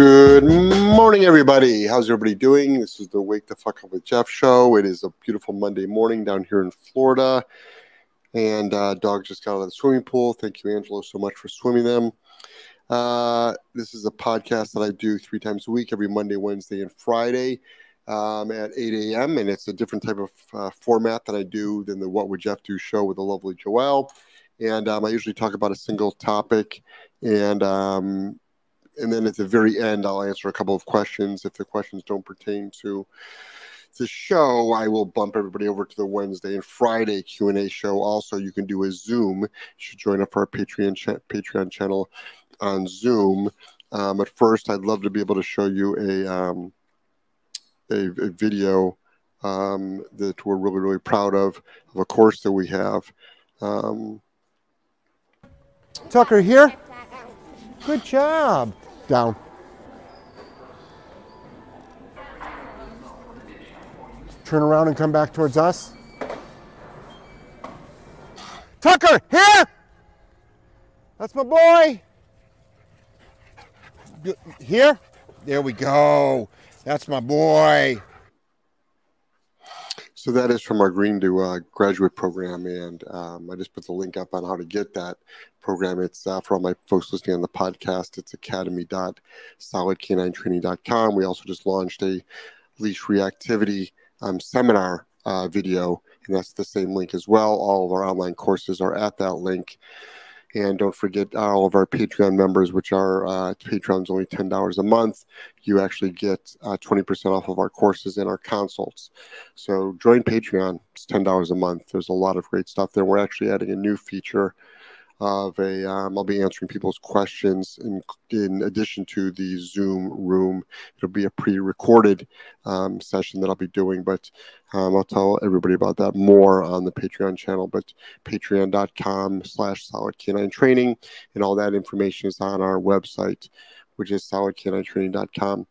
Good morning, everybody. How's everybody doing? This is the Wake the Fuck Up with Jeff show. It is a beautiful Monday morning down here in Florida. And uh, dog just got out of the swimming pool. Thank you, Angelo, so much for swimming them. Uh, this is a podcast that I do three times a week, every Monday, Wednesday, and Friday um, at 8 a.m. And it's a different type of uh, format that I do than the What Would Jeff Do show with the lovely Joelle. And um, I usually talk about a single topic. And um, and then at the very end, I'll answer a couple of questions. If the questions don't pertain to the show, I will bump everybody over to the Wednesday and Friday Q and A show. Also, you can do a Zoom. You should join up for our Patreon ch- Patreon channel on Zoom. Um, at first, I'd love to be able to show you a um, a, a, video um, that we're really really proud of of a course that we have. Um, Tucker here. Good job. Down. Turn around and come back towards us. Tucker, here! That's my boy. Here? There we go. That's my boy. So that is from our Green to uh, Graduate program, and um, I just put the link up on how to get that program. It's uh, for all my folks listening on the podcast. It's academy.solidk9training.com. We also just launched a leash reactivity um, seminar uh, video, and that's the same link as well. All of our online courses are at that link. And don't forget all of our Patreon members, which are uh, Patreon's only $10 a month. You actually get uh, 20% off of our courses and our consults. So join Patreon. It's $10 a month. There's a lot of great stuff there. We're actually adding a new feature of a um, I'll be answering people's questions in, in addition to the Zoom room. It'll be a pre-recorded um, session that I'll be doing, but um, I'll tell everybody about that more on the Patreon channel. But patreon.com slash solid canine training and all that information is on our website which is solidk9training.com.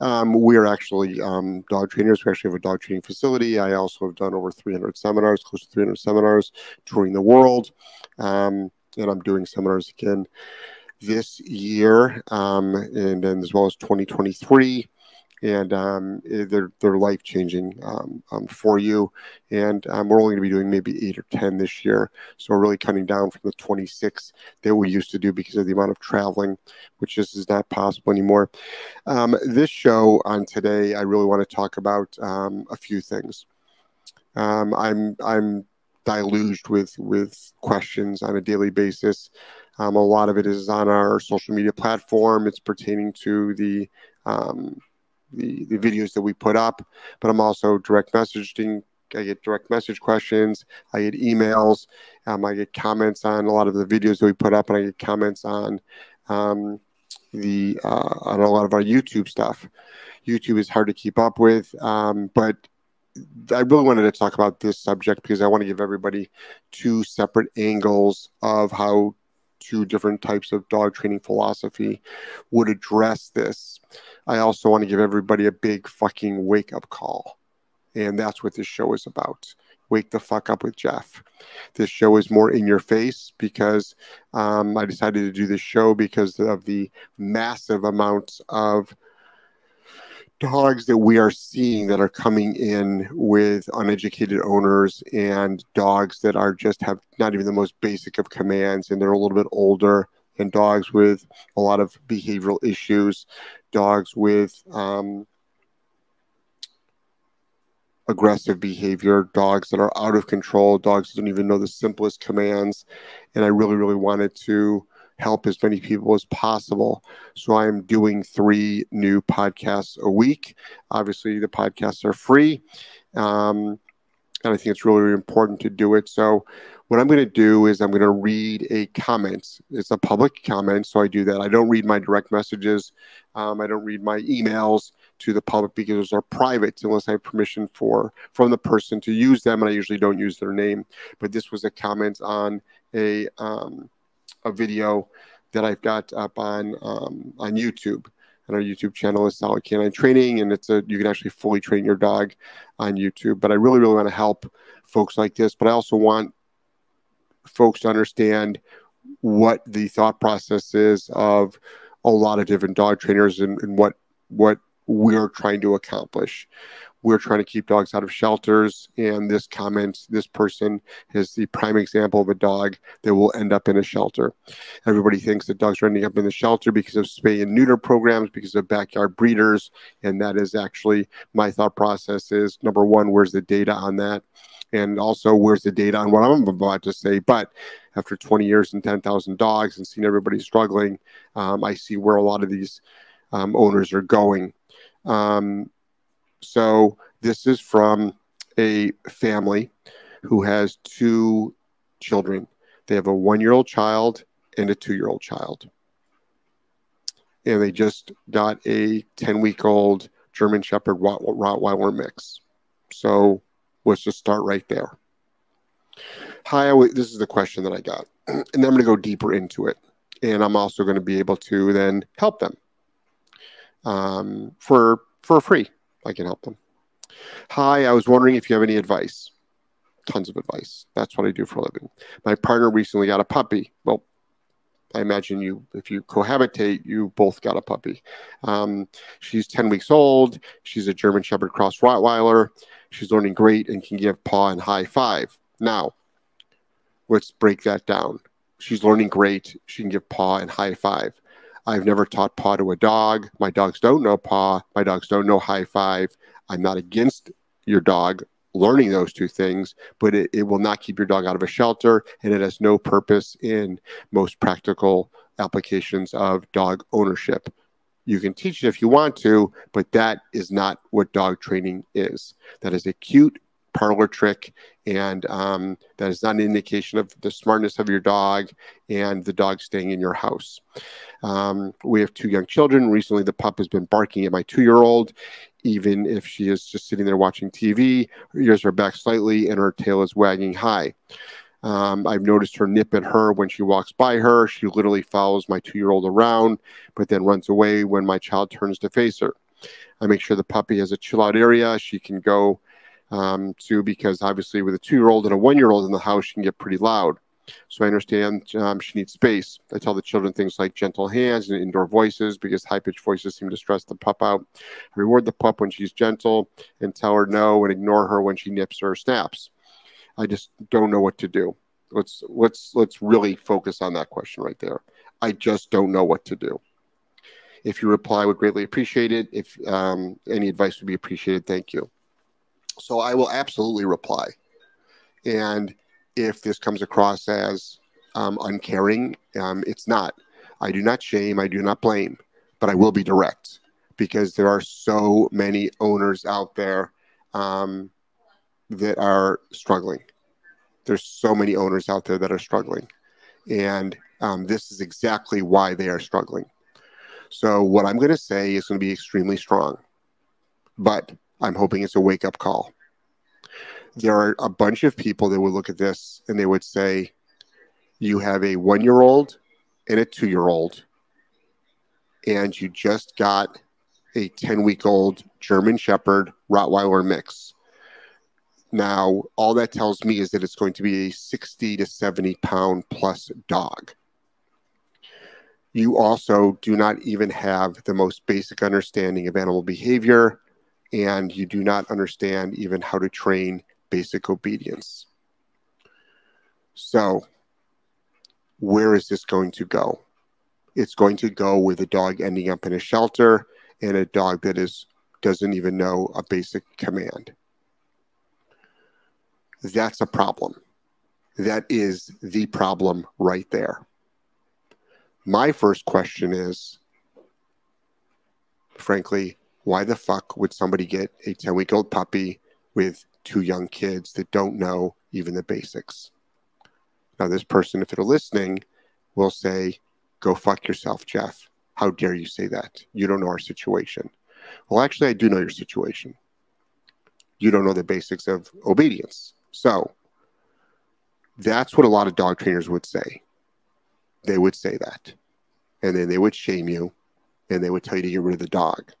Um, we are actually um, dog trainers. We actually have a dog training facility. I also have done over 300 seminars, close to 300 seminars touring the world. Um, and I'm doing seminars again this year, um, and then as well as 2023. And um, eh, they're they're life changing um, um, for you. And um, we're only going to be doing maybe eight or ten this year, so we're really cutting down from the 26 that we used to do because of the amount of traveling, which just is not possible anymore. Um, this show on today, I really want to talk about um, a few things. I'm I'm deluged with with questions on a daily basis. Um, a lot of it is on our social media platform. It's pertaining to the um, the, the videos that we put up, but I'm also direct messaging. I get direct message questions. I get emails. Um, I get comments on a lot of the videos that we put up, and I get comments on um, the uh, on a lot of our YouTube stuff. YouTube is hard to keep up with, um, but I really wanted to talk about this subject because I want to give everybody two separate angles of how two different types of dog training philosophy would address this. I also want to give everybody a big fucking wake up call. And that's what this show is about. Wake the fuck up with Jeff. This show is more in your face because um, I decided to do this show because of the massive amounts of dogs that we are seeing that are coming in with uneducated owners and dogs that are just have not even the most basic of commands and they're a little bit older and dogs with a lot of behavioral issues dogs with um, aggressive behavior dogs that are out of control dogs that don't even know the simplest commands. And i really really wanted to help as many people as possible. So I am doing three new podcasts a week. Obviously, the podcasts are free. Um, and I think it's really, really important to do it. So, what I'm going to do is I'm going to read a comment. It's a public comment, so I do that. I don't read my direct messages. Um, I don't read my emails to the public because those are private unless I have permission for from the person to use them, and I usually don't use their name. But this was a comment on a um, a video that I've got up on um, on YouTube. And our YouTube channel is Solid Canine Training, and it's a you can actually fully train your dog on YouTube. But I really, really want to help folks like this. But I also want folks to understand what the thought process is of a lot of different dog trainers and, and what what we're trying to accomplish. We're trying to keep dogs out of shelters, and this comment, this person is the prime example of a dog that will end up in a shelter. Everybody thinks that dogs are ending up in the shelter because of spay and neuter programs, because of backyard breeders, and that is actually my thought process. Is number one, where's the data on that? and also where's the data on what I'm about to say. But after 20 years and 10,000 dogs and seeing everybody struggling, um, I see where a lot of these um, owners are going. Um, so this is from a family who has two children. They have a one year old child and a two year old child. And they just got a 10 week old German Shepherd Rottweiler mix. So let's just start right there. Hi, this is the question that I got. And then I'm going to go deeper into it. And I'm also going to be able to then help them um, for, for free. I can help them. Hi, I was wondering if you have any advice. Tons of advice. That's what I do for a living. My partner recently got a puppy. Well, I imagine you, if you cohabitate, you both got a puppy. Um, she's 10 weeks old. She's a German Shepherd Cross Rottweiler. She's learning great and can give paw and high five. Now, let's break that down. She's learning great. She can give paw and high five. I've never taught paw to a dog. My dogs don't know paw. My dogs don't know high five. I'm not against your dog learning those two things, but it, it will not keep your dog out of a shelter and it has no purpose in most practical applications of dog ownership. You can teach it if you want to, but that is not what dog training is. That is a cute parlor trick, and um, that is not an indication of the smartness of your dog and the dog staying in your house. Um, we have two young children. Recently, the pup has been barking at my two year old, even if she is just sitting there watching TV. Her ears are back slightly and her tail is wagging high. Um, I've noticed her nip at her when she walks by her. She literally follows my two year old around, but then runs away when my child turns to face her. I make sure the puppy has a chill out area she can go um, to because obviously, with a two year old and a one year old in the house, she can get pretty loud. So I understand um, she needs space. I tell the children things like gentle hands and indoor voices because high pitched voices seem to stress the pup out. I reward the pup when she's gentle and tell her no and ignore her when she nips or snaps. I just don't know what to do. Let's let's let's really focus on that question right there. I just don't know what to do. If you reply, would greatly appreciate it. If um, any advice would be appreciated, thank you. So I will absolutely reply. And if this comes across as um, uncaring, um, it's not. I do not shame, I do not blame, but I will be direct because there are so many owners out there um, that are struggling. There's so many owners out there that are struggling. And um, this is exactly why they are struggling. So, what I'm going to say is going to be extremely strong, but I'm hoping it's a wake up call. There are a bunch of people that would look at this and they would say, You have a one year old and a two year old, and you just got a 10 week old German Shepherd Rottweiler mix. Now, all that tells me is that it's going to be a 60 to 70 pound plus dog. You also do not even have the most basic understanding of animal behavior, and you do not understand even how to train basic obedience. So, where is this going to go? It's going to go with a dog ending up in a shelter and a dog that is doesn't even know a basic command that's a problem. That is the problem right there. My first question is frankly, why the fuck would somebody get a 10 week old puppy with two young kids that don't know even the basics? Now, this person, if they're listening, will say, Go fuck yourself, Jeff. How dare you say that? You don't know our situation. Well, actually, I do know your situation. You don't know the basics of obedience. So that's what a lot of dog trainers would say. They would say that. And then they would shame you and they would tell you to get rid of the dog.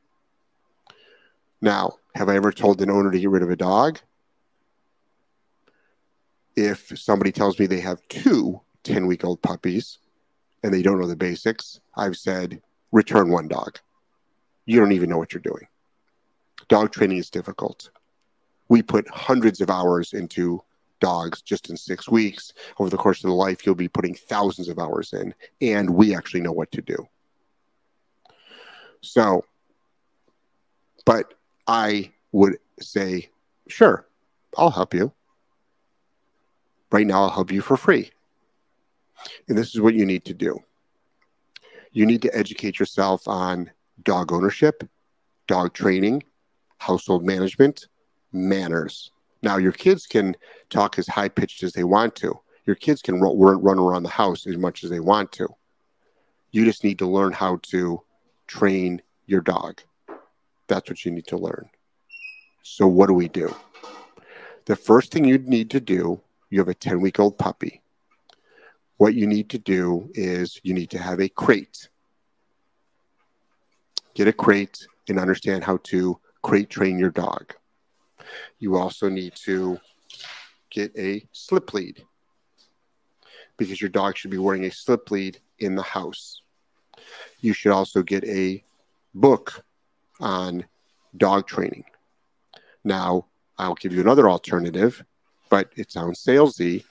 Now, have I ever told an owner to get rid of a dog? If somebody tells me they have two 10 week old puppies and they don't know the basics, I've said, return one dog. You don't even know what you're doing. Dog training is difficult. We put hundreds of hours into dogs just in six weeks. Over the course of the life, you'll be putting thousands of hours in, and we actually know what to do. So, but I would say, sure, I'll help you. Right now, I'll help you for free. And this is what you need to do you need to educate yourself on dog ownership, dog training, household management, manners. Now, your kids can talk as high pitched as they want to. Your kids can run, around the house as much as they want to. You just need to learn how to train your dog. That's what you need to learn. So, what do we do? The first thing you need to do, you have a 10 week old puppy. What you need to do is you need to have a crate. Get a crate and understand how to crate train your dog. You also need to get a slip lead because your dog should be wearing a slip lead in the house. You should also get a book on dog training. Now, I'll give you another alternative, but it sounds salesy.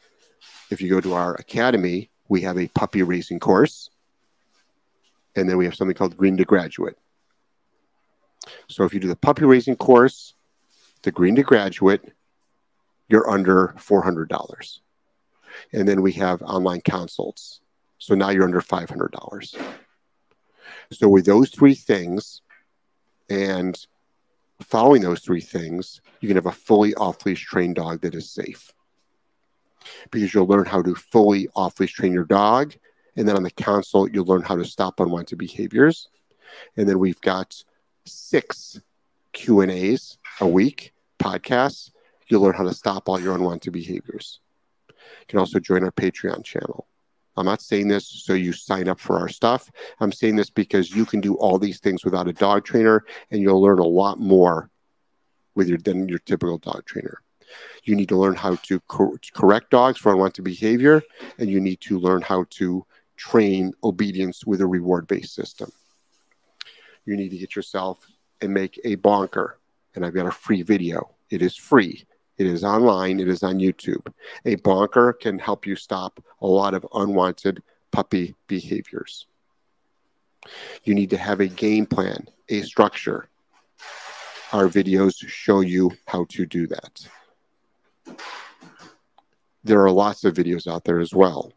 If you go to our academy, we have a puppy raising course, and then we have something called Green to Graduate. So if you do the puppy raising course, the Green to Graduate, you're under $400. And then we have online consults. So now you're under $500. So with those three things and following those three things, you can have a fully off leash trained dog that is safe. Because you'll learn how to fully off leash train your dog. And then on the consult, you'll learn how to stop unwanted behaviors. And then we've got six Q and A's a week, podcasts. You'll learn how to stop all your unwanted behaviors. You can also join our Patreon channel. I'm not saying this so you sign up for our stuff. I'm saying this because you can do all these things without a dog trainer, and you'll learn a lot more with your than your typical dog trainer. You need to learn how to cor- correct dogs for unwanted behavior, and you need to learn how to train obedience with a reward-based system you need to get yourself and make a bonker. And I've got a free video. It is free. It is online. It is on YouTube. A bonker can help you stop a lot of unwanted puppy behaviors. You need to have a game plan, a structure. Our videos show you how to do that. There are lots of videos out there as well.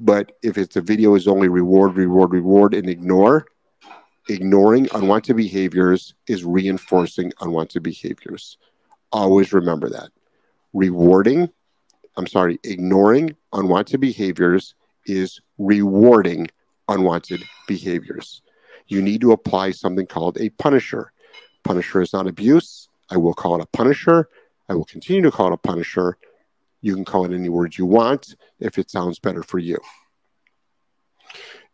But if it's a video is only reward, reward, reward, and ignore, ignoring unwanted behaviors is reinforcing unwanted behaviors. Always remember that. Rewarding, I'm sorry, ignoring unwanted behaviors is rewarding unwanted behaviors. You need to apply something called a punisher. Punisher is not abuse. I will call it a punisher. I will continue to call it a punisher. You can call it any word you want if it sounds better for you.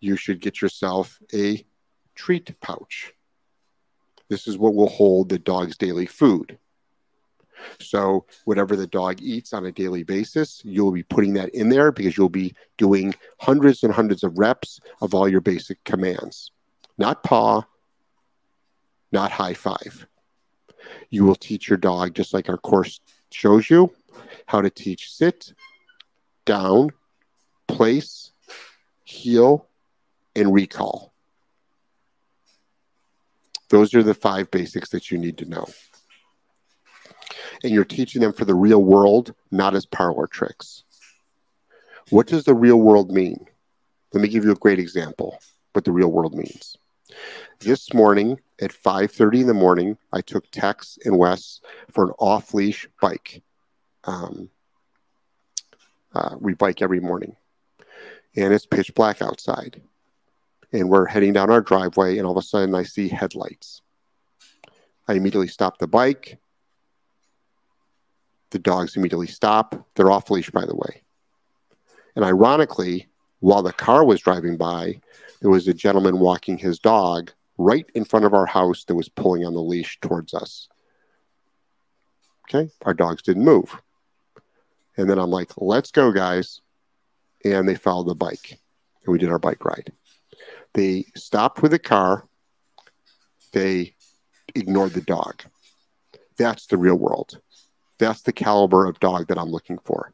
You should get yourself a treat pouch. This is what will hold the dog's daily food. So, whatever the dog eats on a daily basis, you'll be putting that in there because you'll be doing hundreds and hundreds of reps of all your basic commands. Not paw, not high five. You will teach your dog, just like our course shows you, how to teach sit, down, place, heel, and recall. Those are the five basics that you need to know. And you're teaching them for the real world, not as parlor tricks. What does the real world mean? Let me give you a great example what the real world means. This morning at 5:30 in the morning, I took Tex and Wes for an off-leash bike. Um, uh, we bike every morning, and it's pitch black outside and we're heading down our driveway, and all of a sudden I see headlights. I immediately stop the bike. The dogs immediately stop. They're off leash, by the way. And ironically, while the car was driving by, there was a gentleman walking his dog right in front of our house that was pulling on the leash towards us. Okay, our dogs didn't move. And then I'm like, let's go, guys. And they followed the bike, and we did our bike ride. They stopped with the car, they ignored the dog. That's the real world. That's the caliber of dog that I'm looking for.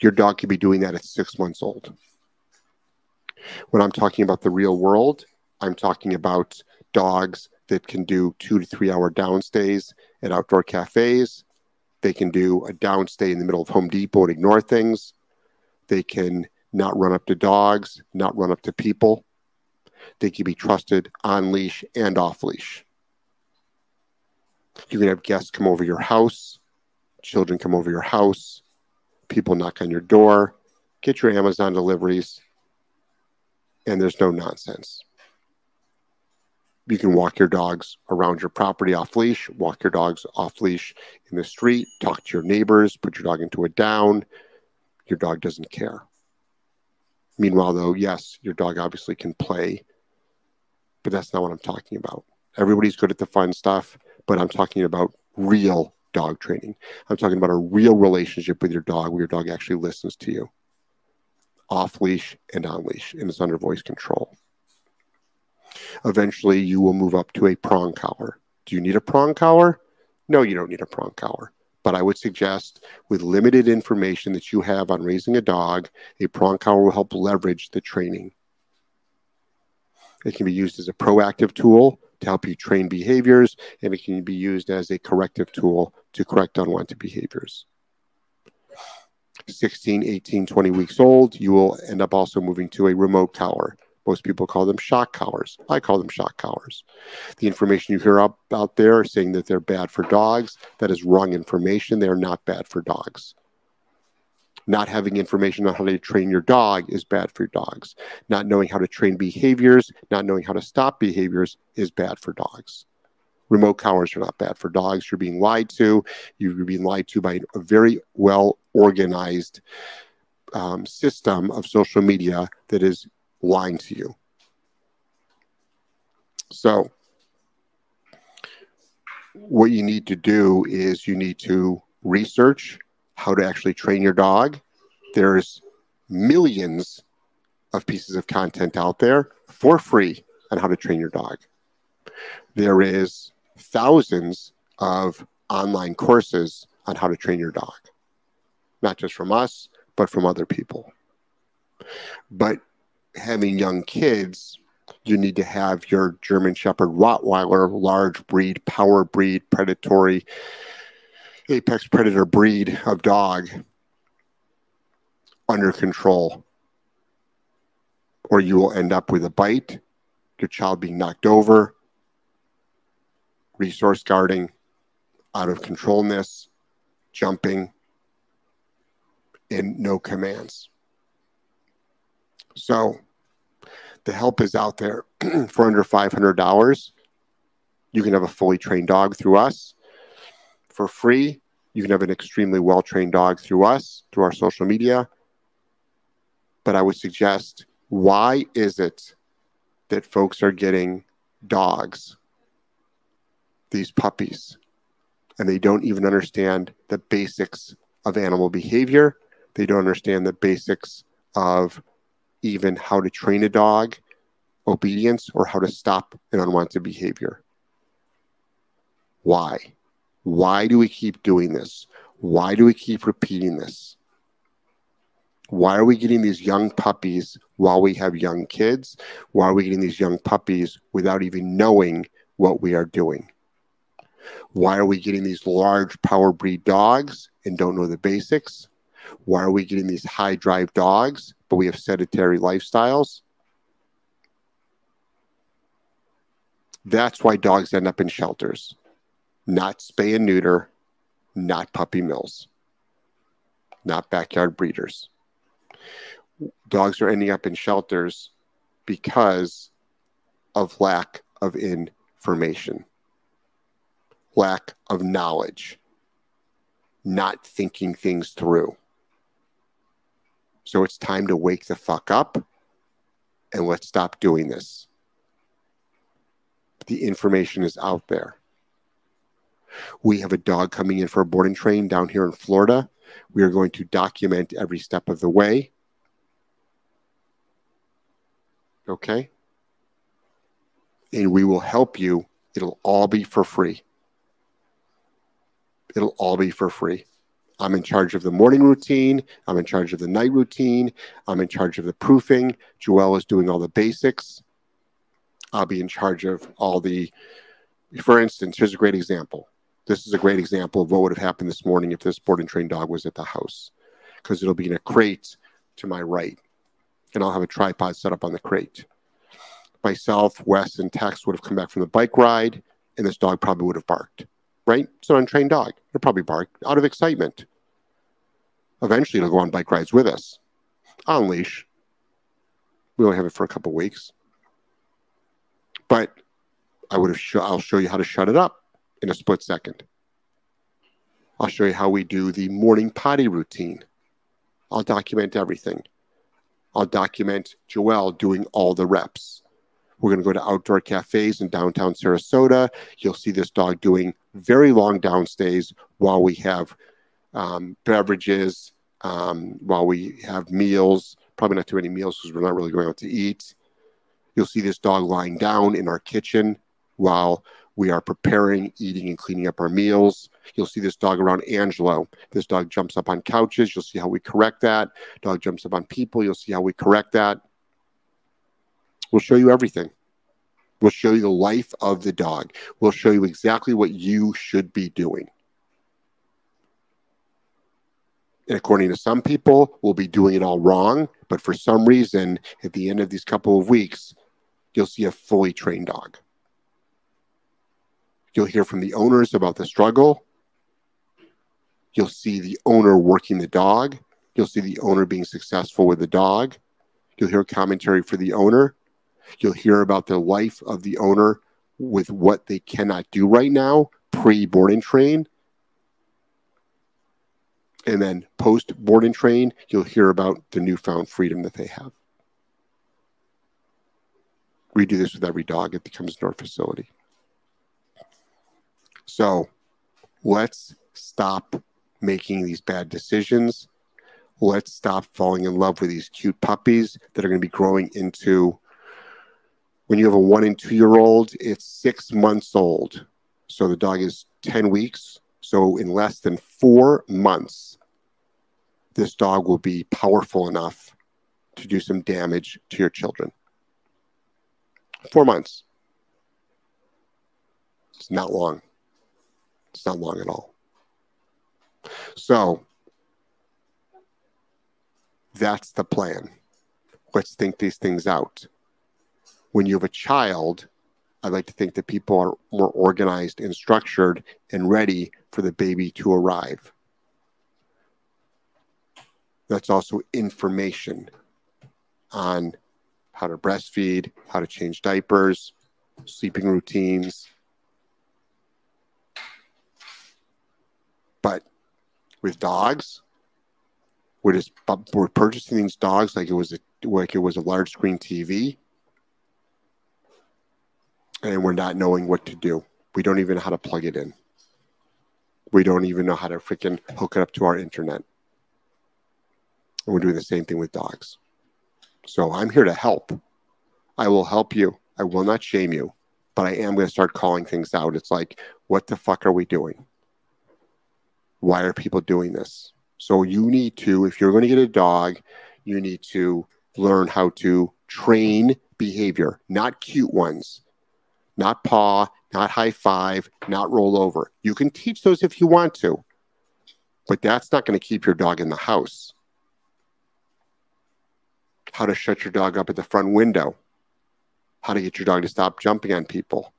Your dog could be doing that at six months old. When I'm talking about the real world, I'm talking about dogs that can do two to three hour downstays at outdoor cafes. They can do a downstay in the middle of Home Depot and ignore things. They can not run up to dogs, not run up to people. They can be trusted on leash and off leash. You can have guests come over your house, children come over your house, people knock on your door, get your Amazon deliveries, and there's no nonsense. You can walk your dogs around your property off leash, walk your dogs off leash in the street, talk to your neighbors, put your dog into a down. Your dog doesn't care. Meanwhile, though, yes, your dog obviously can play, but that's not what I'm talking about. Everybody's good at the fun stuff, but I'm talking about real dog training. I'm talking about a real relationship with your dog where your dog actually listens to you off leash and on leash and it's under voice control. Eventually, you will move up to a prong collar. Do you need a prong collar? No, you don't need a prong collar. But I would suggest, with limited information that you have on raising a dog, a prong collar will help leverage the training. It can be used as a proactive tool to help you train behaviors, and it can be used as a corrective tool to correct unwanted behaviors. 16, 18, 20 weeks old, you will end up also moving to a remote collar. Most people call them shock collars. I call them shock collars. The information you hear up out there saying that they're bad for dogs, that is wrong information. They are not bad for dogs. Not having information on how to train your dog is bad for your dogs. Not knowing how to train behaviors, not knowing how to stop behaviors is bad for dogs. Remote collars are not bad for dogs. You're being lied to. You're being lied to by a very well organized um, system of social media that is lying to you. So, what you need to do is you need to research how to actually train your dog. There's millions of pieces of content out there for free on how to train your dog. There is thousands of online courses on how to train your dog, not just from us, but from other people. But having young kids, you need to have your German Shepherd Rottweiler, large breed, power breed, predatory, apex predator breed of dog under control. Or you will end up with a bite, your child being knocked over, resource guarding, out of controlness, jumping, and no commands. So the help is out there for under $500. You can have a fully trained dog through us for free. You can have an extremely well trained dog through us, through our social media. But I would suggest why is it that folks are getting dogs, these puppies, and they don't even understand the basics of animal behavior? They don't understand the basics of even how to train a dog, obedience, or how to stop an unwanted behavior. Why? Why do we keep doing this? Why do we keep repeating this? Why are we getting these young puppies while we have young kids? Why are we getting these young puppies without even knowing what we are doing? Why are we getting these large power breed dogs and don't know the basics? Why are we getting these high drive dogs, but we have sedentary lifestyles? That's why dogs end up in shelters, not spay and neuter, not puppy mills, not backyard breeders. Dogs are ending up in shelters because of lack of information, lack of knowledge, not thinking things through. So it's time to wake the fuck up and let's stop doing this. The information is out there. We have a dog coming in for a boarding train down here in Florida. We are going to document every step of the way. Okay? And we will help you. It'll all be for free. It'll all be for free. I'm in charge of the morning routine. I'm in charge of the night routine. I'm in charge of the proofing. Joelle is doing all the basics. I'll be in charge of all the, for instance, here's a great example. This is a great example of what would have happened this morning if this board and trained dog was at the house, because it'll be in a crate to my right, and I'll have a tripod set up on the crate. Myself, Wes, and Tex would have come back from the bike ride, and this dog probably would have barked right? It's an untrained dog. It'll probably bark out of excitement. Eventually, it'll go on bike rides with us on leash. We only have it for a couple weeks, but I would have. Sh- I'll show you how to shut it up in a split second. I'll show you how we do the morning potty routine. I'll document everything. I'll document Joelle doing all the reps. We're going to go to outdoor cafes in downtown Sarasota. You'll see this dog doing very long downstays while we have um, beverages, um, while we have meals. Probably not too many meals because we're not really going out to eat. You'll see this dog lying down in our kitchen while we are preparing, eating, and cleaning up our meals. You'll see this dog around Angelo. This dog jumps up on couches. You'll see how we correct that. Dog jumps up on people. You'll see how we correct that. We'll show you everything. We'll show you the life of the dog. We'll show you exactly what you should be doing. And according to some people, we'll be doing it all wrong. But for some reason, at the end of these couple of weeks, you'll see a fully trained dog. You'll hear from the owners about the struggle. You'll see the owner working the dog. You'll see the owner being successful with the dog. You'll hear commentary for the owner. You'll hear about the life of the owner with what they cannot do right now pre board and train. And then post board and train, you'll hear about the newfound freedom that they have. We do this with every dog that comes to our facility. So let's stop making these bad decisions. Let's stop falling in love with these cute puppies that are going to be growing into when you have a one and two year old, it's six months old. So the dog is 10 weeks. So in less than four months, this dog will be powerful enough to do some damage to your children. Four months. It's not long. It's not long at all. So that's the plan. Let's think these things out when you have a child, I like to think that people are more organized and structured and ready for the baby to arrive. That's also information on how to breastfeed, how to change diapers, sleeping routines. But with dogs, we're just we're purchasing these dogs like it was a like it was a large screen TV and we're not knowing what to do. We don't even know how to plug it in. We don't even know how to freaking hook it up to our internet. And we're doing the same thing with dogs. So I'm here to help. I will help you. I will not shame you, but I am going to start calling things out. It's like, what the fuck are we doing? Why are people doing this? So you need to, if you're going to get a dog, you need to learn how to train behavior, not cute ones not paw, not high five, not roll over. You can teach those if you want to, but that's not going to keep your dog in the house. How to shut your dog up at the front window, how to get your dog to stop jumping on people,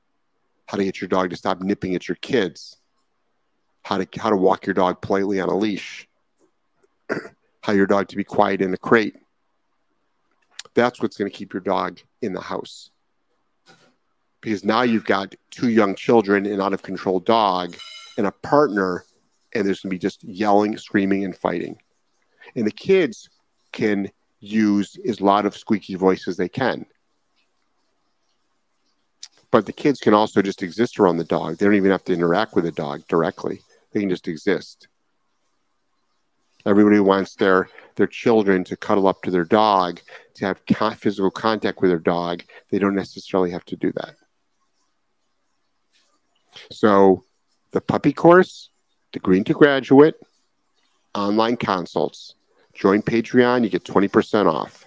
how to get your dog to stop nipping at your kids, how to how to walk your dog politely on a leash, how your dog to be quiet in a crate. That's what's going to keep your dog in the house because now you've got two young children, an out of control dog, and a partner, and there's going to be just yelling, screaming, and fighting. And the kids can use as loud of squeaky voice as they can. But the kids can also just exist around the dog. They don't even have to interact with the dog directly. They can just exist. Everybody wants their their children to cuddle up to their dog, to have con- physical contact with their dog. They don't necessarily have to do that. So, the puppy course, the Green to Graduate, online consults, join Patreon, you get 20% off.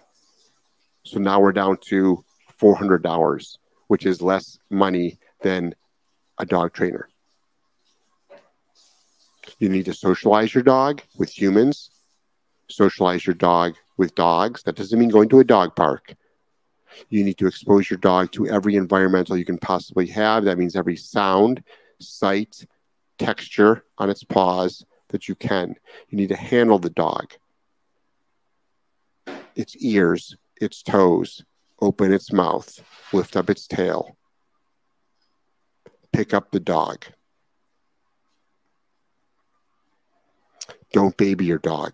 So now we're down to $400, which is less money than a dog trainer. You need to socialize your dog with humans, socialize your dog with dogs. That doesn't mean going to a dog park. You need to expose your dog to every environmental you can possibly have. That means every sound, sight, texture on its paws that you can. You need to handle the dog, its ears, its toes, open its mouth, lift up its tail, pick up the dog. Don't baby your dog.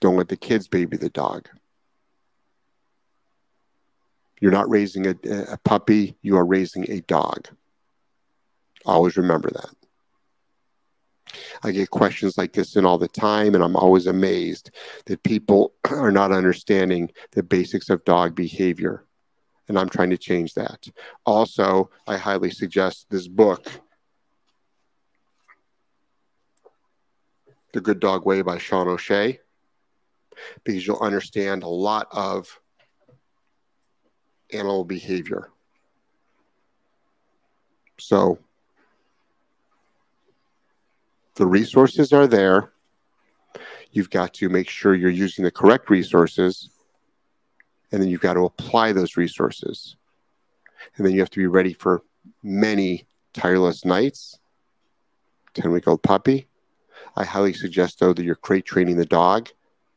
Don't let the kids baby the dog. You're not raising a, a puppy, you are raising a dog. Always remember that. I get questions like this in all the time, and I'm always amazed that people are not understanding the basics of dog behavior. And I'm trying to change that. Also, I highly suggest this book, The Good Dog Way by Sean O'Shea, because you'll understand a lot of animal behavior. So, the resources are there. You've got to make sure you're using the correct resources, and then you've got to apply those resources. And then you have to be ready for many tireless nights. 10 week old puppy. I highly suggest, though, that you're crate training the dog.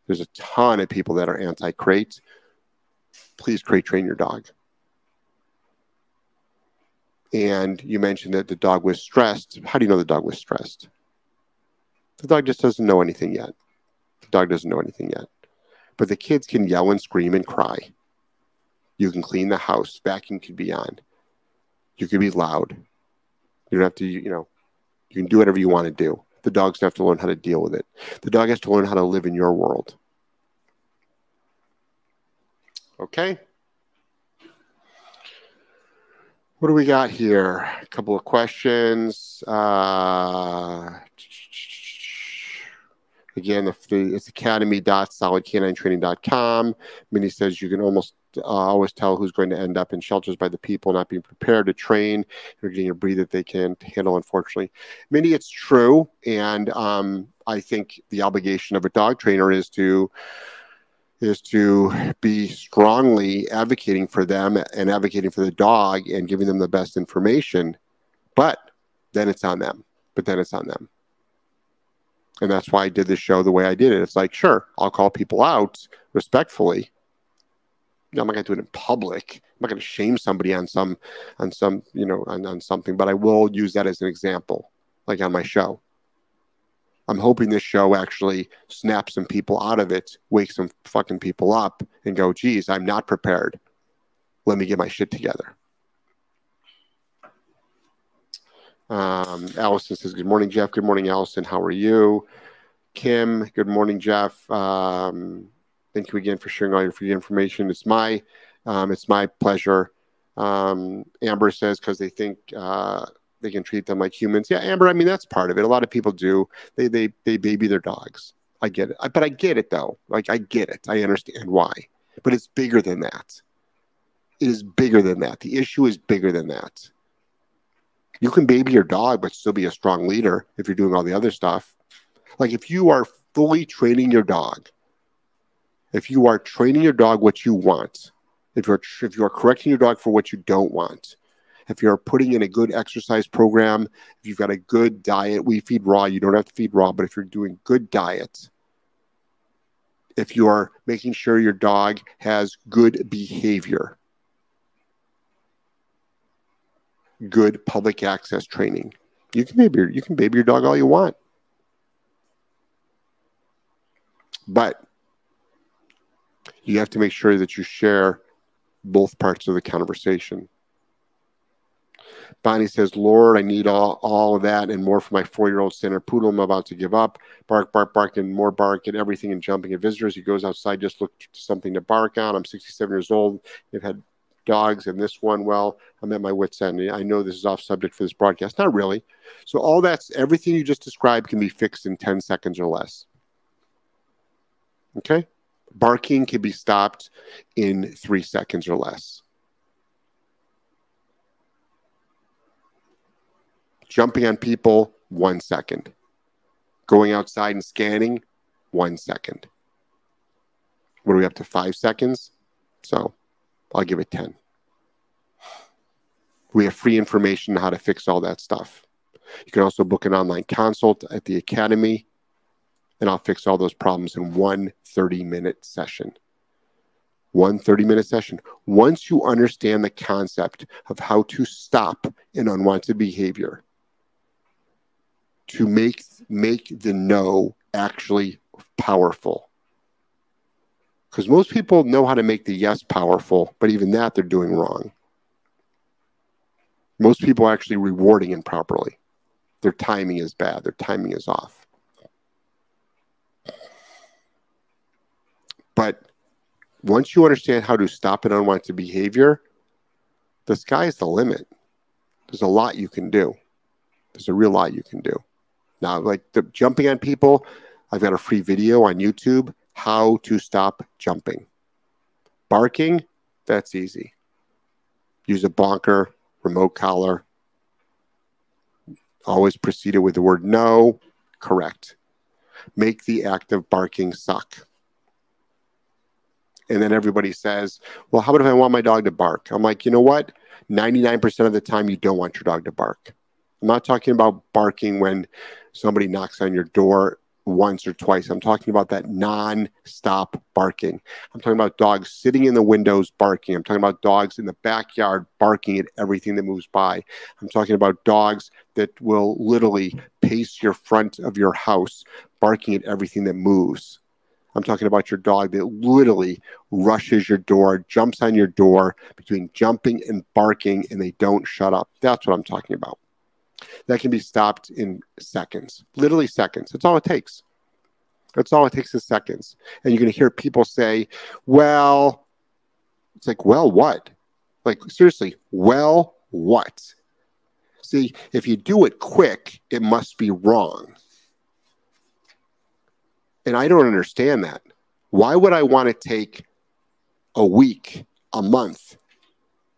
There's a ton of people that are anti crate. Please crate train your dog. And you mentioned that the dog was stressed. How do you know the dog was stressed? The dog just doesn't know anything yet. The dog doesn't know anything yet. But the kids can yell and scream and cry. You can clean the house. Vacuum can be on. You can be loud. You don't have to, you know, you can do whatever you want to do. The dogs have to learn how to deal with it. The dog has to learn how to live in your world. Okay. What do we got here? A couple of questions. Uh, Again, if the, it's academy.solidcaninetraining.com. Minnie says you can almost uh, always tell who's going to end up in shelters by the people not being prepared to train or getting a breed that they can't handle, unfortunately. Minnie, it's true. And um, I think the obligation of a dog trainer is to is to be strongly advocating for them and advocating for the dog and giving them the best information. But then it's on them. But then it's on them. And that's why I did this show the way I did it. It's like, sure, I'll call people out respectfully. No, I'm not going to do it in public. I'm not going to shame somebody on some, on some, you know, on, on something, but I will use that as an example, like on my show. I'm hoping this show actually snaps some people out of it, wakes some fucking people up, and go, geez, I'm not prepared. Let me get my shit together. Um, Allison says, Good morning, Jeff. Good morning, Allison. How are you? Kim, good morning, Jeff. Um, thank you again for sharing all your free information. It's my um, it's my pleasure. Um, Amber says because they think uh, they can treat them like humans. Yeah, Amber. I mean that's part of it. A lot of people do. They they they baby their dogs. I get it. I, but I get it though. Like I get it. I understand why. But it's bigger than that. It is bigger than that. The issue is bigger than that. You can baby your dog, but still be a strong leader if you're doing all the other stuff. Like if you are fully training your dog, if you are training your dog what you want, if you're if you are correcting your dog for what you don't want, if you're putting in a good exercise program, if you've got a good diet, we feed raw, you don't have to feed raw, but if you're doing good diet, if you are making sure your dog has good behavior, good public access training. You can baby you can baby your dog all you want. But you have to make sure that you share both parts of the conversation. Bonnie says, Lord, I need all, all of that and more for my four year old standard poodle. I'm about to give up. Bark, bark, bark, and more bark and everything and jumping at visitors. He goes outside, just look something to bark on. I'm 67 years old. They've had dogs and this one, well, I'm at my wit's end. I know this is off subject for this broadcast. Not really. So, all that's everything you just described can be fixed in 10 seconds or less. Okay? Barking can be stopped in three seconds or less. Jumping on people, one second. Going outside and scanning, one second. What are we up to? Five seconds? So I'll give it 10. We have free information on how to fix all that stuff. You can also book an online consult at the Academy, and I'll fix all those problems in one 30 minute session. One 30 minute session. Once you understand the concept of how to stop an unwanted behavior, to make make the no actually powerful. Because most people know how to make the yes powerful but even that they're doing wrong. Most people are actually rewarding improperly. Their timing is bad. Their timing is off but once you understand how to stop an unwanted behavior the sky is the limit there's a lot you can do there's a real lot you can do now, like the jumping on people, I've got a free video on YouTube how to stop jumping. Barking, that's easy. Use a bonker, remote collar. Always proceed it with the word no. Correct. Make the act of barking suck. And then everybody says, well, how about if I want my dog to bark? I'm like, you know what? 99% of the time, you don't want your dog to bark. I'm not talking about barking when somebody knocks on your door once or twice. I'm talking about that non-stop barking. I'm talking about dogs sitting in the windows barking. I'm talking about dogs in the backyard barking at everything that moves by. I'm talking about dogs that will literally pace your front of your house barking at everything that moves. I'm talking about your dog that literally rushes your door, jumps on your door between jumping and barking, and they don't shut up. That's what I'm talking about that can be stopped in seconds, literally seconds. That's all it takes. That's all it takes is seconds. And you're going to hear people say, well, it's like, well, what? Like, seriously, well, what? See, if you do it quick, it must be wrong. And I don't understand that. Why would I want to take a week, a month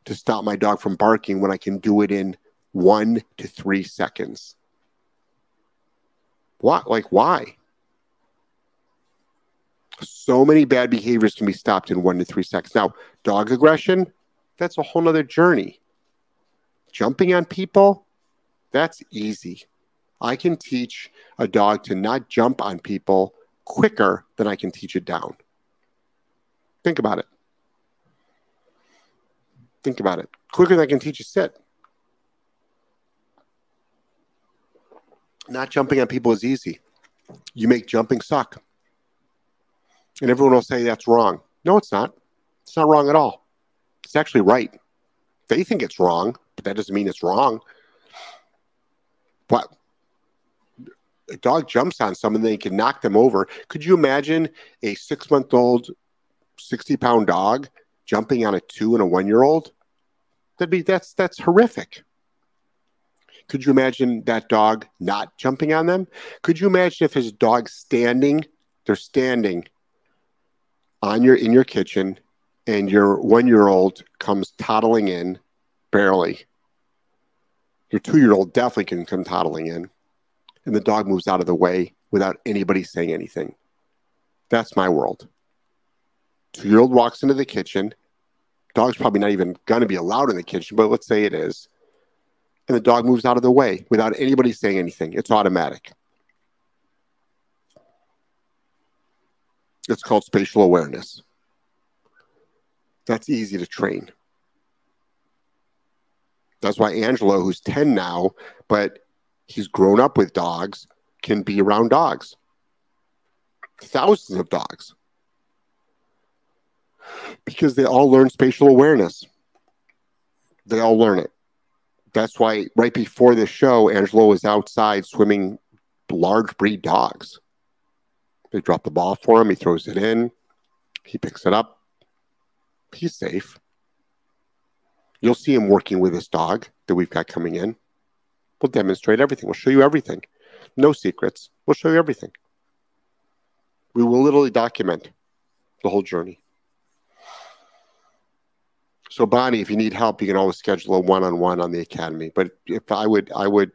to stop my dog from barking when I can do it in one to three seconds. What? Like, why? So many bad behaviors can be stopped in one to three seconds. Now, dog aggression, that's a whole nother journey. Jumping on people, that's easy. I can teach a dog to not jump on people quicker than I can teach it down. Think about it. Think about it. Quicker than I can teach a sit. not jumping on people is easy. You make jumping suck. And everyone will say that's wrong. No, it's not. It's not wrong at all. It's actually right. They think it's wrong, but that doesn't mean it's wrong. But a dog jumps on someone, they can knock them over. Could you imagine a six month old, 60 pound dog jumping on a two and a one year old? That'd be that's that's horrific. Could you imagine that dog not jumping on them? Could you imagine if his dog standing, they're standing on your in your kitchen and your one year old comes toddling in barely. Your two year old definitely can come toddling in, and the dog moves out of the way without anybody saying anything. That's my world. Two year old walks into the kitchen. Dog's probably not even going to be allowed in the kitchen, but let's say it is and the dog moves out of the way without anybody saying anything. It's automatic. It's called spatial awareness. That's easy to train. That's why Angelo, who's 10 now, but he's grown up with dogs, can be around dogs. Thousands of dogs. Because they all learn spatial awareness. They all learn it That's why right before the show, Angelo was outside swimming large breed dogs. They drop the ball for him. He throws it in. He picks it up. He's safe. You'll see him working with this dog that we've got coming in. We'll demonstrate everything. We'll show you everything. No secrets. We'll show you everything. We will literally document the whole journey. So Bonnie, if you need help, you can always schedule a one-on-one on the academy. But if I would, I would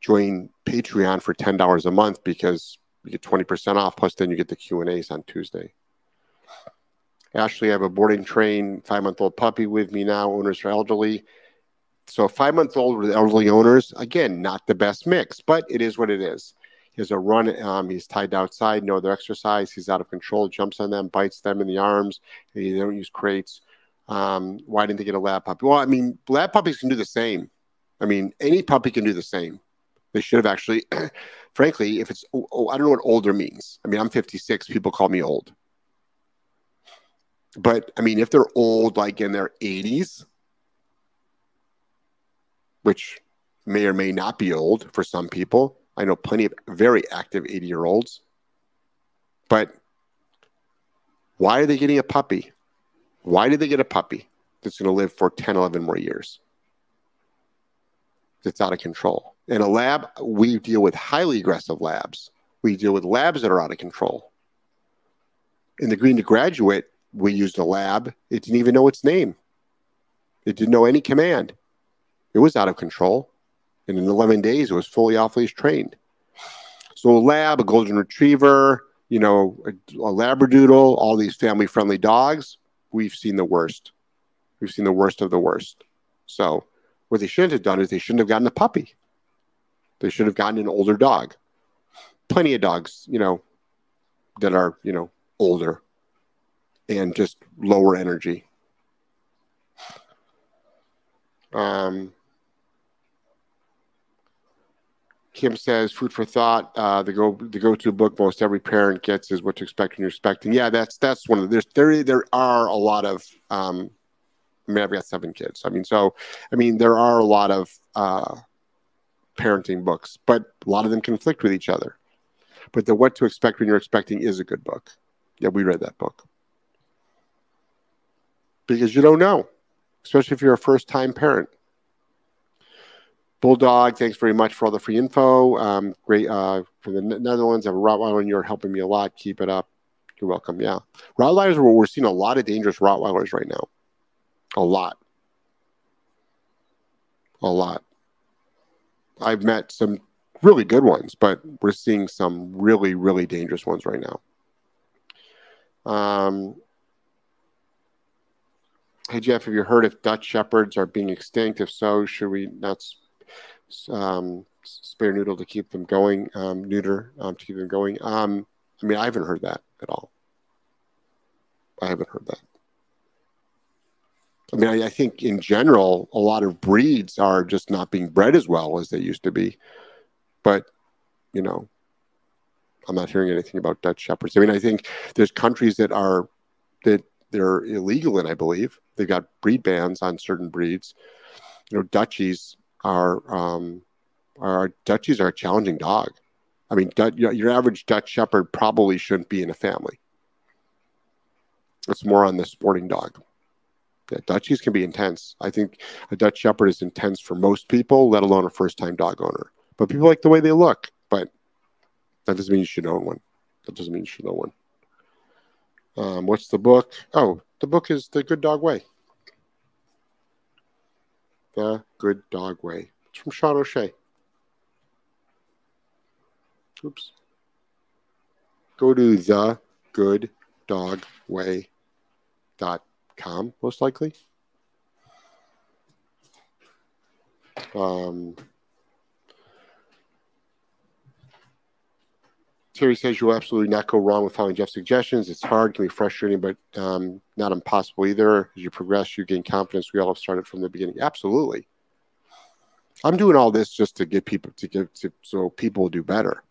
join Patreon for ten dollars a month because you get twenty percent off. Plus, then you get the Q and A's on Tuesday. Ashley, I have a boarding train five-month-old puppy with me now. Owners are elderly. So five-month-old with elderly owners, again, not the best mix, but it is what it is. He has a run. Um, he's tied outside, no other exercise. He's out of control, jumps on them, bites them in the arms. They don't use crates. Um, why didn't they get a lab puppy? Well, I mean, lab puppies can do the same. I mean, any puppy can do the same. They should have actually, frankly, if it's, oh, oh, I don't know what older means. I mean, I'm 56. People call me old. But I mean, if they're old, like in their 80s, which may or may not be old for some people, I know plenty of very active 80 year olds. But why are they getting a puppy? Why did they get a puppy that's going to live for 10, 11 more years? It's out of control. In a lab, we deal with highly aggressive labs. We deal with labs that are out of control. In the Green to Graduate, we used a lab. It didn't even know its name. It didn't know any command. It was out of control. And in 11 days, it was fully off leash trained. So a lab, a golden retriever, you know, a, a labradoodle, all these family friendly dogs, we've seen the worst. We've seen the worst of the worst. So what they shouldn't have done is they shouldn't have gotten a puppy. They should have gotten an older dog. Plenty of dogs, you know, that are, you know, older and just lower energy. Um, Kim says, "Food for thought." Uh, the go the go to book most every parent gets is what to expect when you're expecting. Yeah, that's that's one of the, there's there there are a lot of. Um, I mean, I've got seven kids. I mean, so I mean, there are a lot of uh, parenting books, but a lot of them conflict with each other. But the what to expect when you're expecting is a good book. Yeah, we read that book because you don't know, especially if you're a first time parent. Bulldog, thanks very much for all the free info. Um, great uh, from the Netherlands. I have a Rottweiler, and you're helping me a lot. Keep it up. You're welcome. Yeah, Rottweilers. We're seeing a lot of dangerous Rottweilers right now. A lot. A lot. I've met some really good ones, but we're seeing some really, really dangerous ones right now. Um, hey Jeff, have you heard if Dutch shepherds are being extinct? If so, should we not um, spare noodle to keep them going, um, neuter um, to keep them going. Um, I mean, I haven't heard that at all. I haven't heard that. I mean, I, I, think in general, a lot of breeds are just not being bred as well as they used to be. But, you know, I'm not hearing anything about Dutch shepherds. I mean, I think there's countries that are that they're illegal in. I believe they've got breed bans on certain breeds. You know, Dutchies are um, are Dutchies are a challenging dog. I mean, your average Dutch Shepherd probably shouldn't be in a family. It's more on the sporting dog. Yeah, Dutchies can be intense. I think a Dutch Shepherd is intense for most people, let alone a first-time dog owner. But people like the way they look. But that doesn't mean you should own one. That doesn't mean you should own one. Um, what's the book? Oh, the book is The Good Dog Way. The Good Dog Way. It's from Sean O'Shea. Oops. Go to the good dog way dot com most likely. Um, Terry says you'll absolutely not go wrong with following Jeff's suggestions. It's hard, can be frustrating, but um, not impossible either. As you progress, you gain confidence. We all have started from the beginning. Absolutely. I'm doing all this just to get people to give to so people do better.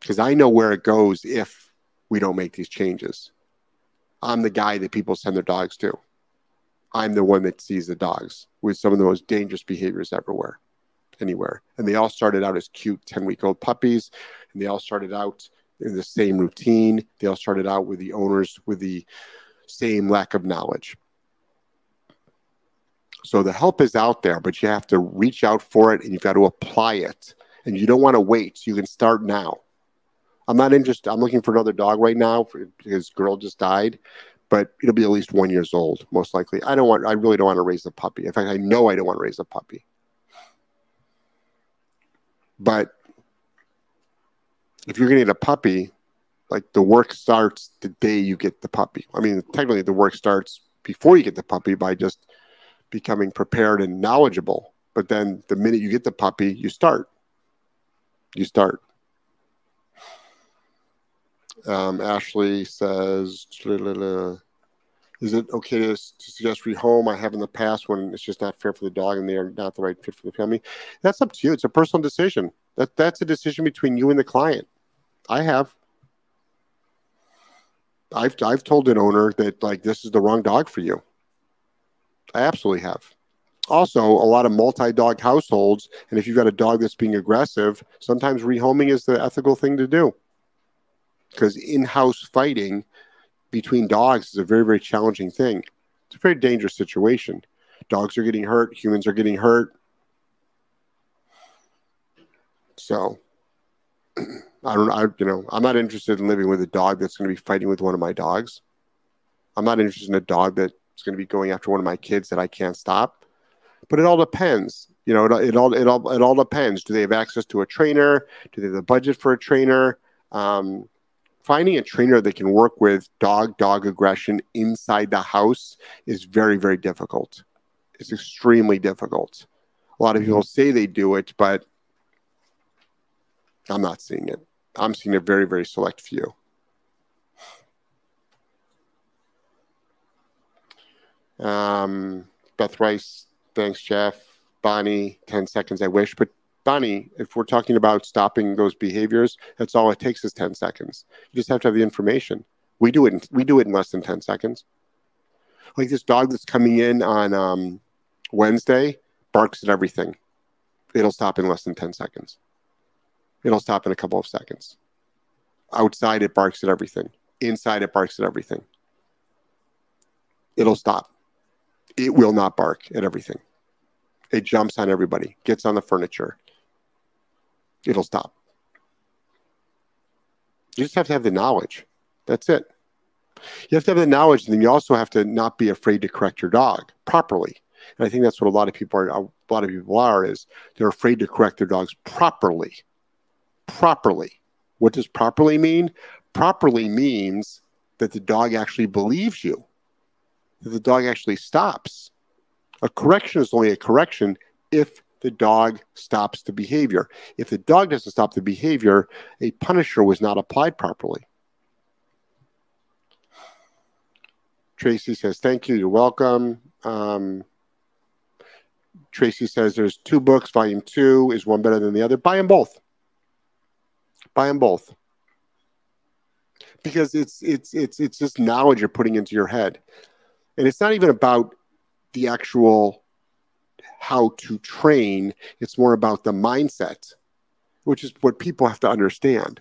Because I know where it goes if we don't make these changes. I'm the guy that people send their dogs to. I'm the one that sees the dogs with some of the most dangerous behaviors everywhere, anywhere. And they all started out as cute 10 week old puppies, and they all started out in the same routine. They all started out with the owners with the same lack of knowledge. So the help is out there, but you have to reach out for it and you've got to apply it. And you don't want to wait. You can start now. I'm not interested. I'm looking for another dog right now because girl just died, but it'll be at least one years old, most likely. I don't want. I really don't want to raise a puppy. In fact, I know I don't want to raise a puppy. But if you're going to get a puppy, like the work starts the day you get the puppy. I mean, technically, the work starts before you get the puppy by just becoming prepared and knowledgeable. But then the minute you get the puppy, you start. You start. Um, Ashley says, is it okay to, to suggest rehome? I have in the past when it's just not fair for the dog and they are not the right fit for the family. That's up to you. It's a personal decision. That that's a decision between you and the client. I have. I've I've told an owner that like this is the wrong dog for you. I absolutely have. Also, a lot of multi-dog households, and if you've got a dog that's being aggressive, sometimes rehoming is the ethical thing to do because in-house fighting between dogs is a very very challenging thing. It's a very dangerous situation. Dogs are getting hurt. Humans are getting hurt. So i don't i you know i'm not interested in living with a dog that's going to be fighting with one of my dogs. I'm not interested in a dog that's going to be going after one of my kids that i can't stop. But it all depends. You know it, it all it all it all depends. Do they have access to a trainer? Do they have the budget for a trainer? Um, finding a trainer that can work with dog dog aggression inside the house is very very difficult. It's extremely difficult. A lot of people say they do it but i'm not seeing it. I'm seeing a very very select few. Um, beth rice thanks jeff. Bonnie 10 seconds i wish but Bonnie, if we're talking about stopping those behaviors, that's all it takes is 10 seconds. You just have to have the information. We do it in, we do it in less than 10 seconds. Like this dog that's coming in on um, Wednesday barks at everything. It'll stop in less than 10 seconds. It'll stop in a couple of seconds. Outside, it barks at everything. Inside, it barks at everything. It'll stop. It will not bark at everything. It jumps on everybody, gets on the furniture, it'll stop. You just have to have the knowledge. That's it. You have to have the knowledge, and then you also have to not be afraid to correct your dog properly. And I think that's what a lot of people are. A lot of people are is they're afraid to correct their dogs properly. Properly. What does properly mean? Properly means that the dog actually believes you. That the dog actually stops. A correction is only a correction if the dog stops the behavior. If the dog doesn't stop the behavior, a punisher was not applied properly. Tracy says, Thank you. You're welcome. Um, Tracy says, There's two books. Volume two is one better than the other. Buy them both. Buy them both. Because it's it's it's it's just knowledge you're putting into your head. And it's not even about the actual how to train. It's more about the mindset, which is what people have to understand.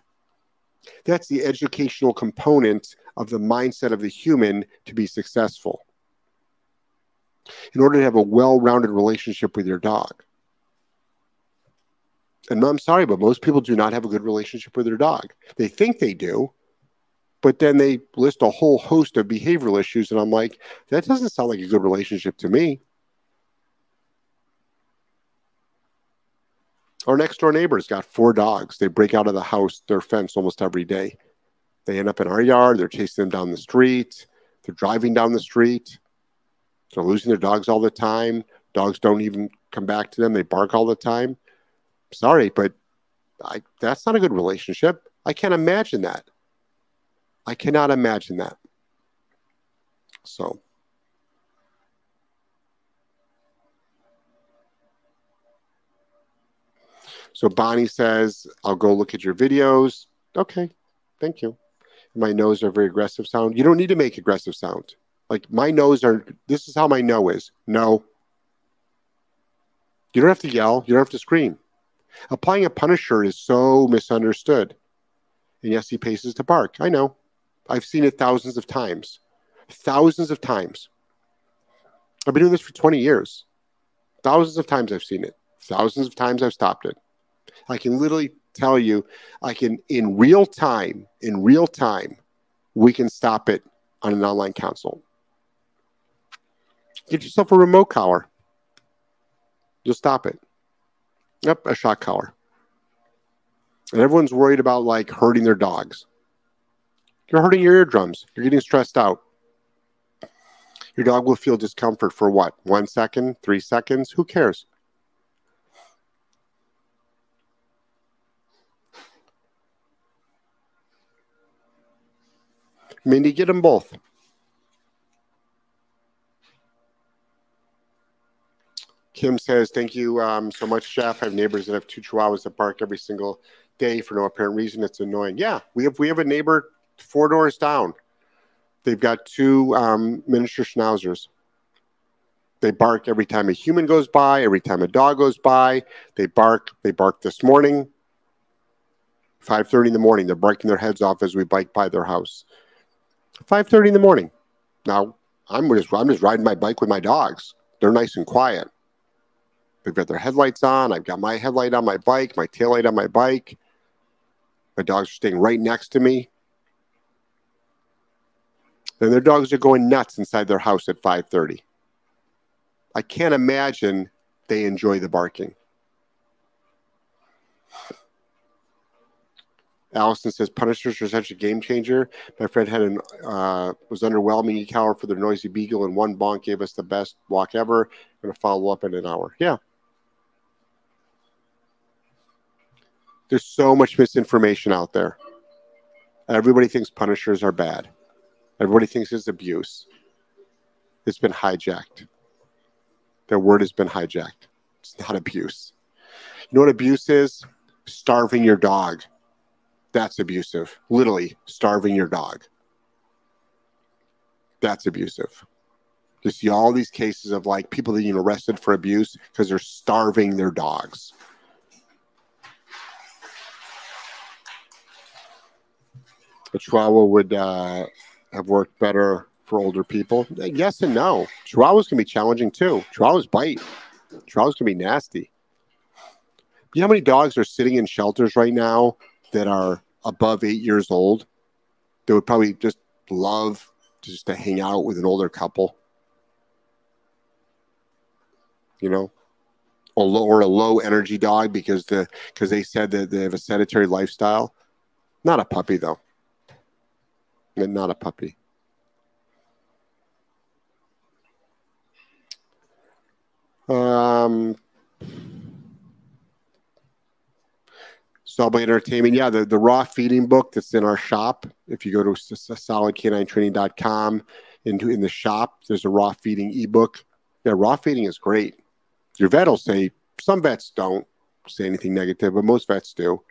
That's the educational component of the mindset of the human to be successful. In order to have a well rounded relationship with your dog. And I'm sorry, but most people do not have a good relationship with their dog. They think they do, but then they list a whole host of behavioral issues. And I'm like, that doesn't sound like a good relationship to me. Our next door neighbor's got four dogs. They break out of the house, their fence almost every day. They end up in our yard. They're chasing them down the street. They're driving down the street. They're losing their dogs all the time. Dogs don't even come back to them. They bark all the time. Sorry, but I, that's not a good relationship. I can't imagine that. I cannot imagine that. So. So Bonnie says, I'll go look at your videos. Okay, thank you. My nose are very aggressive sound. You don't need to make aggressive sound. Like my nose are. This is how my no is. No. You don't have to yell. You don't have to scream. Applying a punisher is so misunderstood. And yes, he paces to bark. I know. I've seen it thousands of times. Thousands of times. I've been doing this for 20 years. Thousands of times I've seen it. Thousands of times I've stopped it. I can literally tell you, I can, in real time, in real time, we can stop it on an online console. Get yourself a remote collar. You'll stop it. Yep, a shock collar. And everyone's worried about like hurting their dogs. You're hurting your eardrums. You're getting stressed out. Your dog will feel discomfort for what? One second, three seconds? Who cares? Minnie, get them both. Kim says, "Thank you um, so much, Jeff. I have neighbors that have two Chihuahuas that bark every single day for no apparent reason. It's annoying. Yeah, we have we have a neighbor four doors down. They've got two um, miniature schnauzers. They bark every time a human goes by, every time a dog goes by. They bark. They barked this morning. 5:30 in the morning. They're barking their heads off as we bike by their house. 5:30 in the morning. Now I'm just I'm just riding my bike with my dogs. They're nice and quiet. They've got their headlights on. I've got my headlight on my bike, my tail light on my bike. My dogs are staying right next to me. Then their dogs are going nuts inside their house at 5:30. I can't imagine they enjoy the barking. Allison says punishers are such a game changer. My friend had an uh, was underwhelming e-collar for their noisy beagle, and one bonk gave us the best walk ever. I'm gonna follow up in an hour. Yeah, There's so much misinformation out there. Everybody thinks punishers are bad. Everybody thinks it's abuse. It's been hijacked. Their word has been hijacked. It's not abuse. You know what abuse is? Starving your dog. That's abusive. Literally, starving your dog. That's abusive. You see all these cases of like people being arrested for abuse because they're starving their dogs. a Chihuahua would uh, have worked better for older people? Yes and no. Chihuahuas can be challenging too. Chihuahuas bite. Chihuahuas can be nasty. You know how many dogs are sitting in shelters right now that are above eight years old? They would probably just love just to hang out with an older couple. You know, or low, or a low energy dog because the because they said that they have a sedentary lifestyle. Not a puppy though not a puppy. Um, Subway Entertainment. Yeah, the, the raw feeding book that's in our shop. If you go to solidk9training.com into in the shop, there's a raw feeding ebook. Yeah, raw feeding is great. Your vet will say some vets don't say anything negative, but most vets do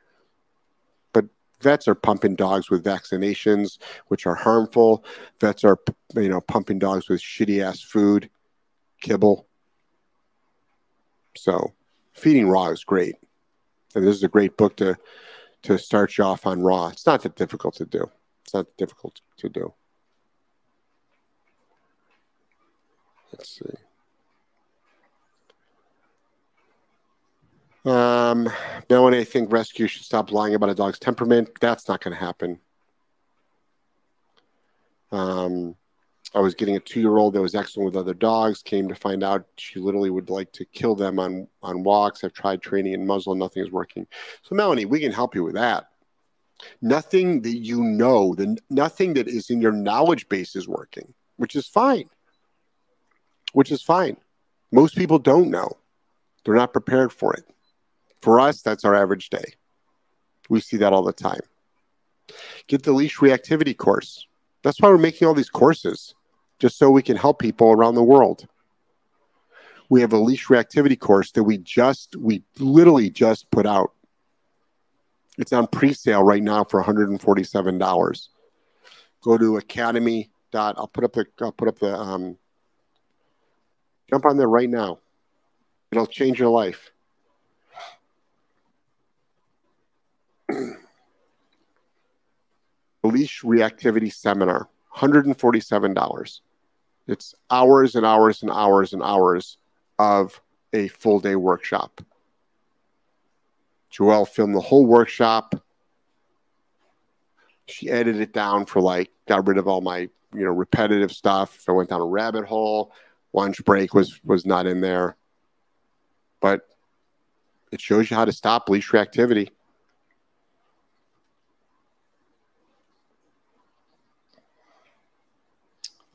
But vets are pumping dogs with vaccinations, which are harmful. Vets are, you know, pumping dogs with shitty ass food, kibble. So, feeding raw is great, this is a great book to to start you off on raw. It's not that difficult to do. It's not difficult to do. Let's see. Um, no, one, I think rescue should stop lying about a dog's temperament. That's not going to happen. Um, I was getting a two-year-old that was excellent with other dogs. Came to find out she literally would like to kill them on on walks. I've tried training and muzzle, nothing is working. So Melanie, we can help you with that. Nothing that you know, the nothing that is in your knowledge base is working, which is fine. Which is fine. Most people don't know. They're not prepared for it. For us, that's our average day. We see that all the time. Get the leash reactivity course. That's why we're making all these courses, just so we can help people around the world. We have a leash reactivity course that we just, we literally just put out. It's on pre sale right now for $147. Go to academy. Dot. I'll put up the I'll put up the um, jump on there right now. It'll change your life. Leash reactivity seminar, $147. It's hours and hours and hours and hours of a full day workshop. Joelle filmed the whole workshop. She edited it down for like, got rid of all my, you know, repetitive stuff. I went down a rabbit hole. Lunch break was was not in there. But it shows you how to stop leash reactivity.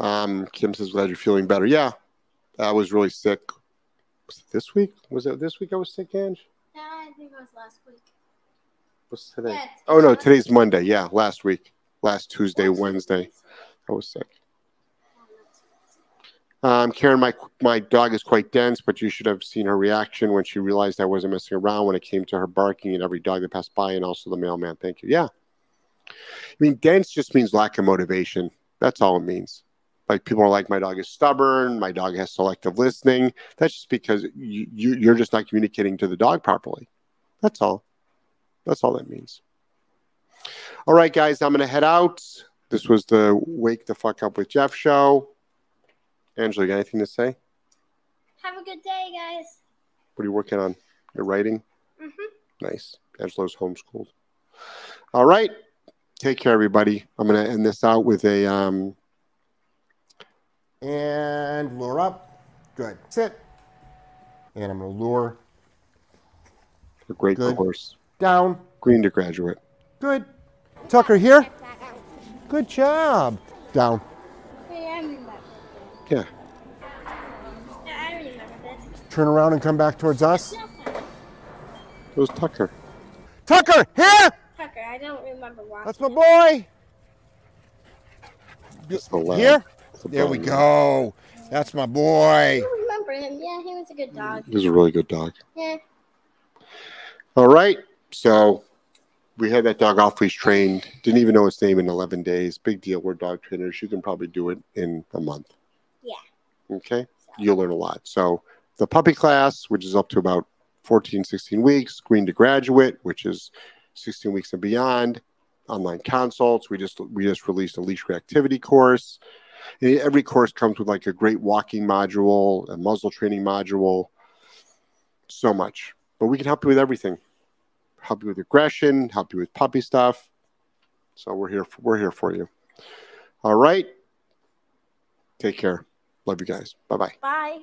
Um, Kim says, glad you're feeling better. Yeah, I was really sick. Was it this week? Was it this week I was sick, Ange? Yeah, I think it was last week. What's today? Yeah, oh, no, today's Monday. Yeah, last week. Last Tuesday, Last Wednesday. week. I was sick. Um, Karen, my my dog is quite dense, but you should have seen her reaction when she realized I wasn't messing around when it came to her barking at every dog that passed by, and also the mailman. Thank you. Yeah, I mean, dense just means lack of motivation. That's all it means. Like people are like, my dog is stubborn. My dog has selective listening. That's just because you, you you're just not communicating to the dog properly. That's all. That's all that means. All right, guys, I'm gonna head out. This was the Wake the Fuck Up with Jeff show. Angelo, you got anything to say? Have a good day, guys. What are you working on? You're writing? Mm-hmm. Nice. Angelo's homeschooled. All right. Take care, everybody. I'm going to end this out with a. Um, And lure up. Good. Sit. And I'm going to lure a great Good. course. down. Green to graduate. Good. Tucker here. Good job. Down. Hey, I remember. Yeah. Yeah, I remember this. Turn around and come back towards us. It was Tucker. Tucker, here. Tucker, I don't remember walking. That's my boy. It's the lab. Here. It's the There we go. That's my boy. I remember him. Yeah, he was a good dog. He was a really good dog. Yeah. All right. So we had that dog off leash trained. Didn't even know his name in 11 days. Big deal. We're dog trainers. You can probably do it in a month. Yeah. Okay. You'll learn a lot. So the puppy class, which is up to about 14, 16 weeks, green to graduate, which is 16 weeks and beyond, online consults. We just we just released a leash reactivity course. Every course comes with like a great walking module, a muzzle training module, so much. But we can help you with everything. Help you with aggression, help you with puppy stuff. So we're here we're here for you. All right. Take care. Love you guys. Bye bye. Bye.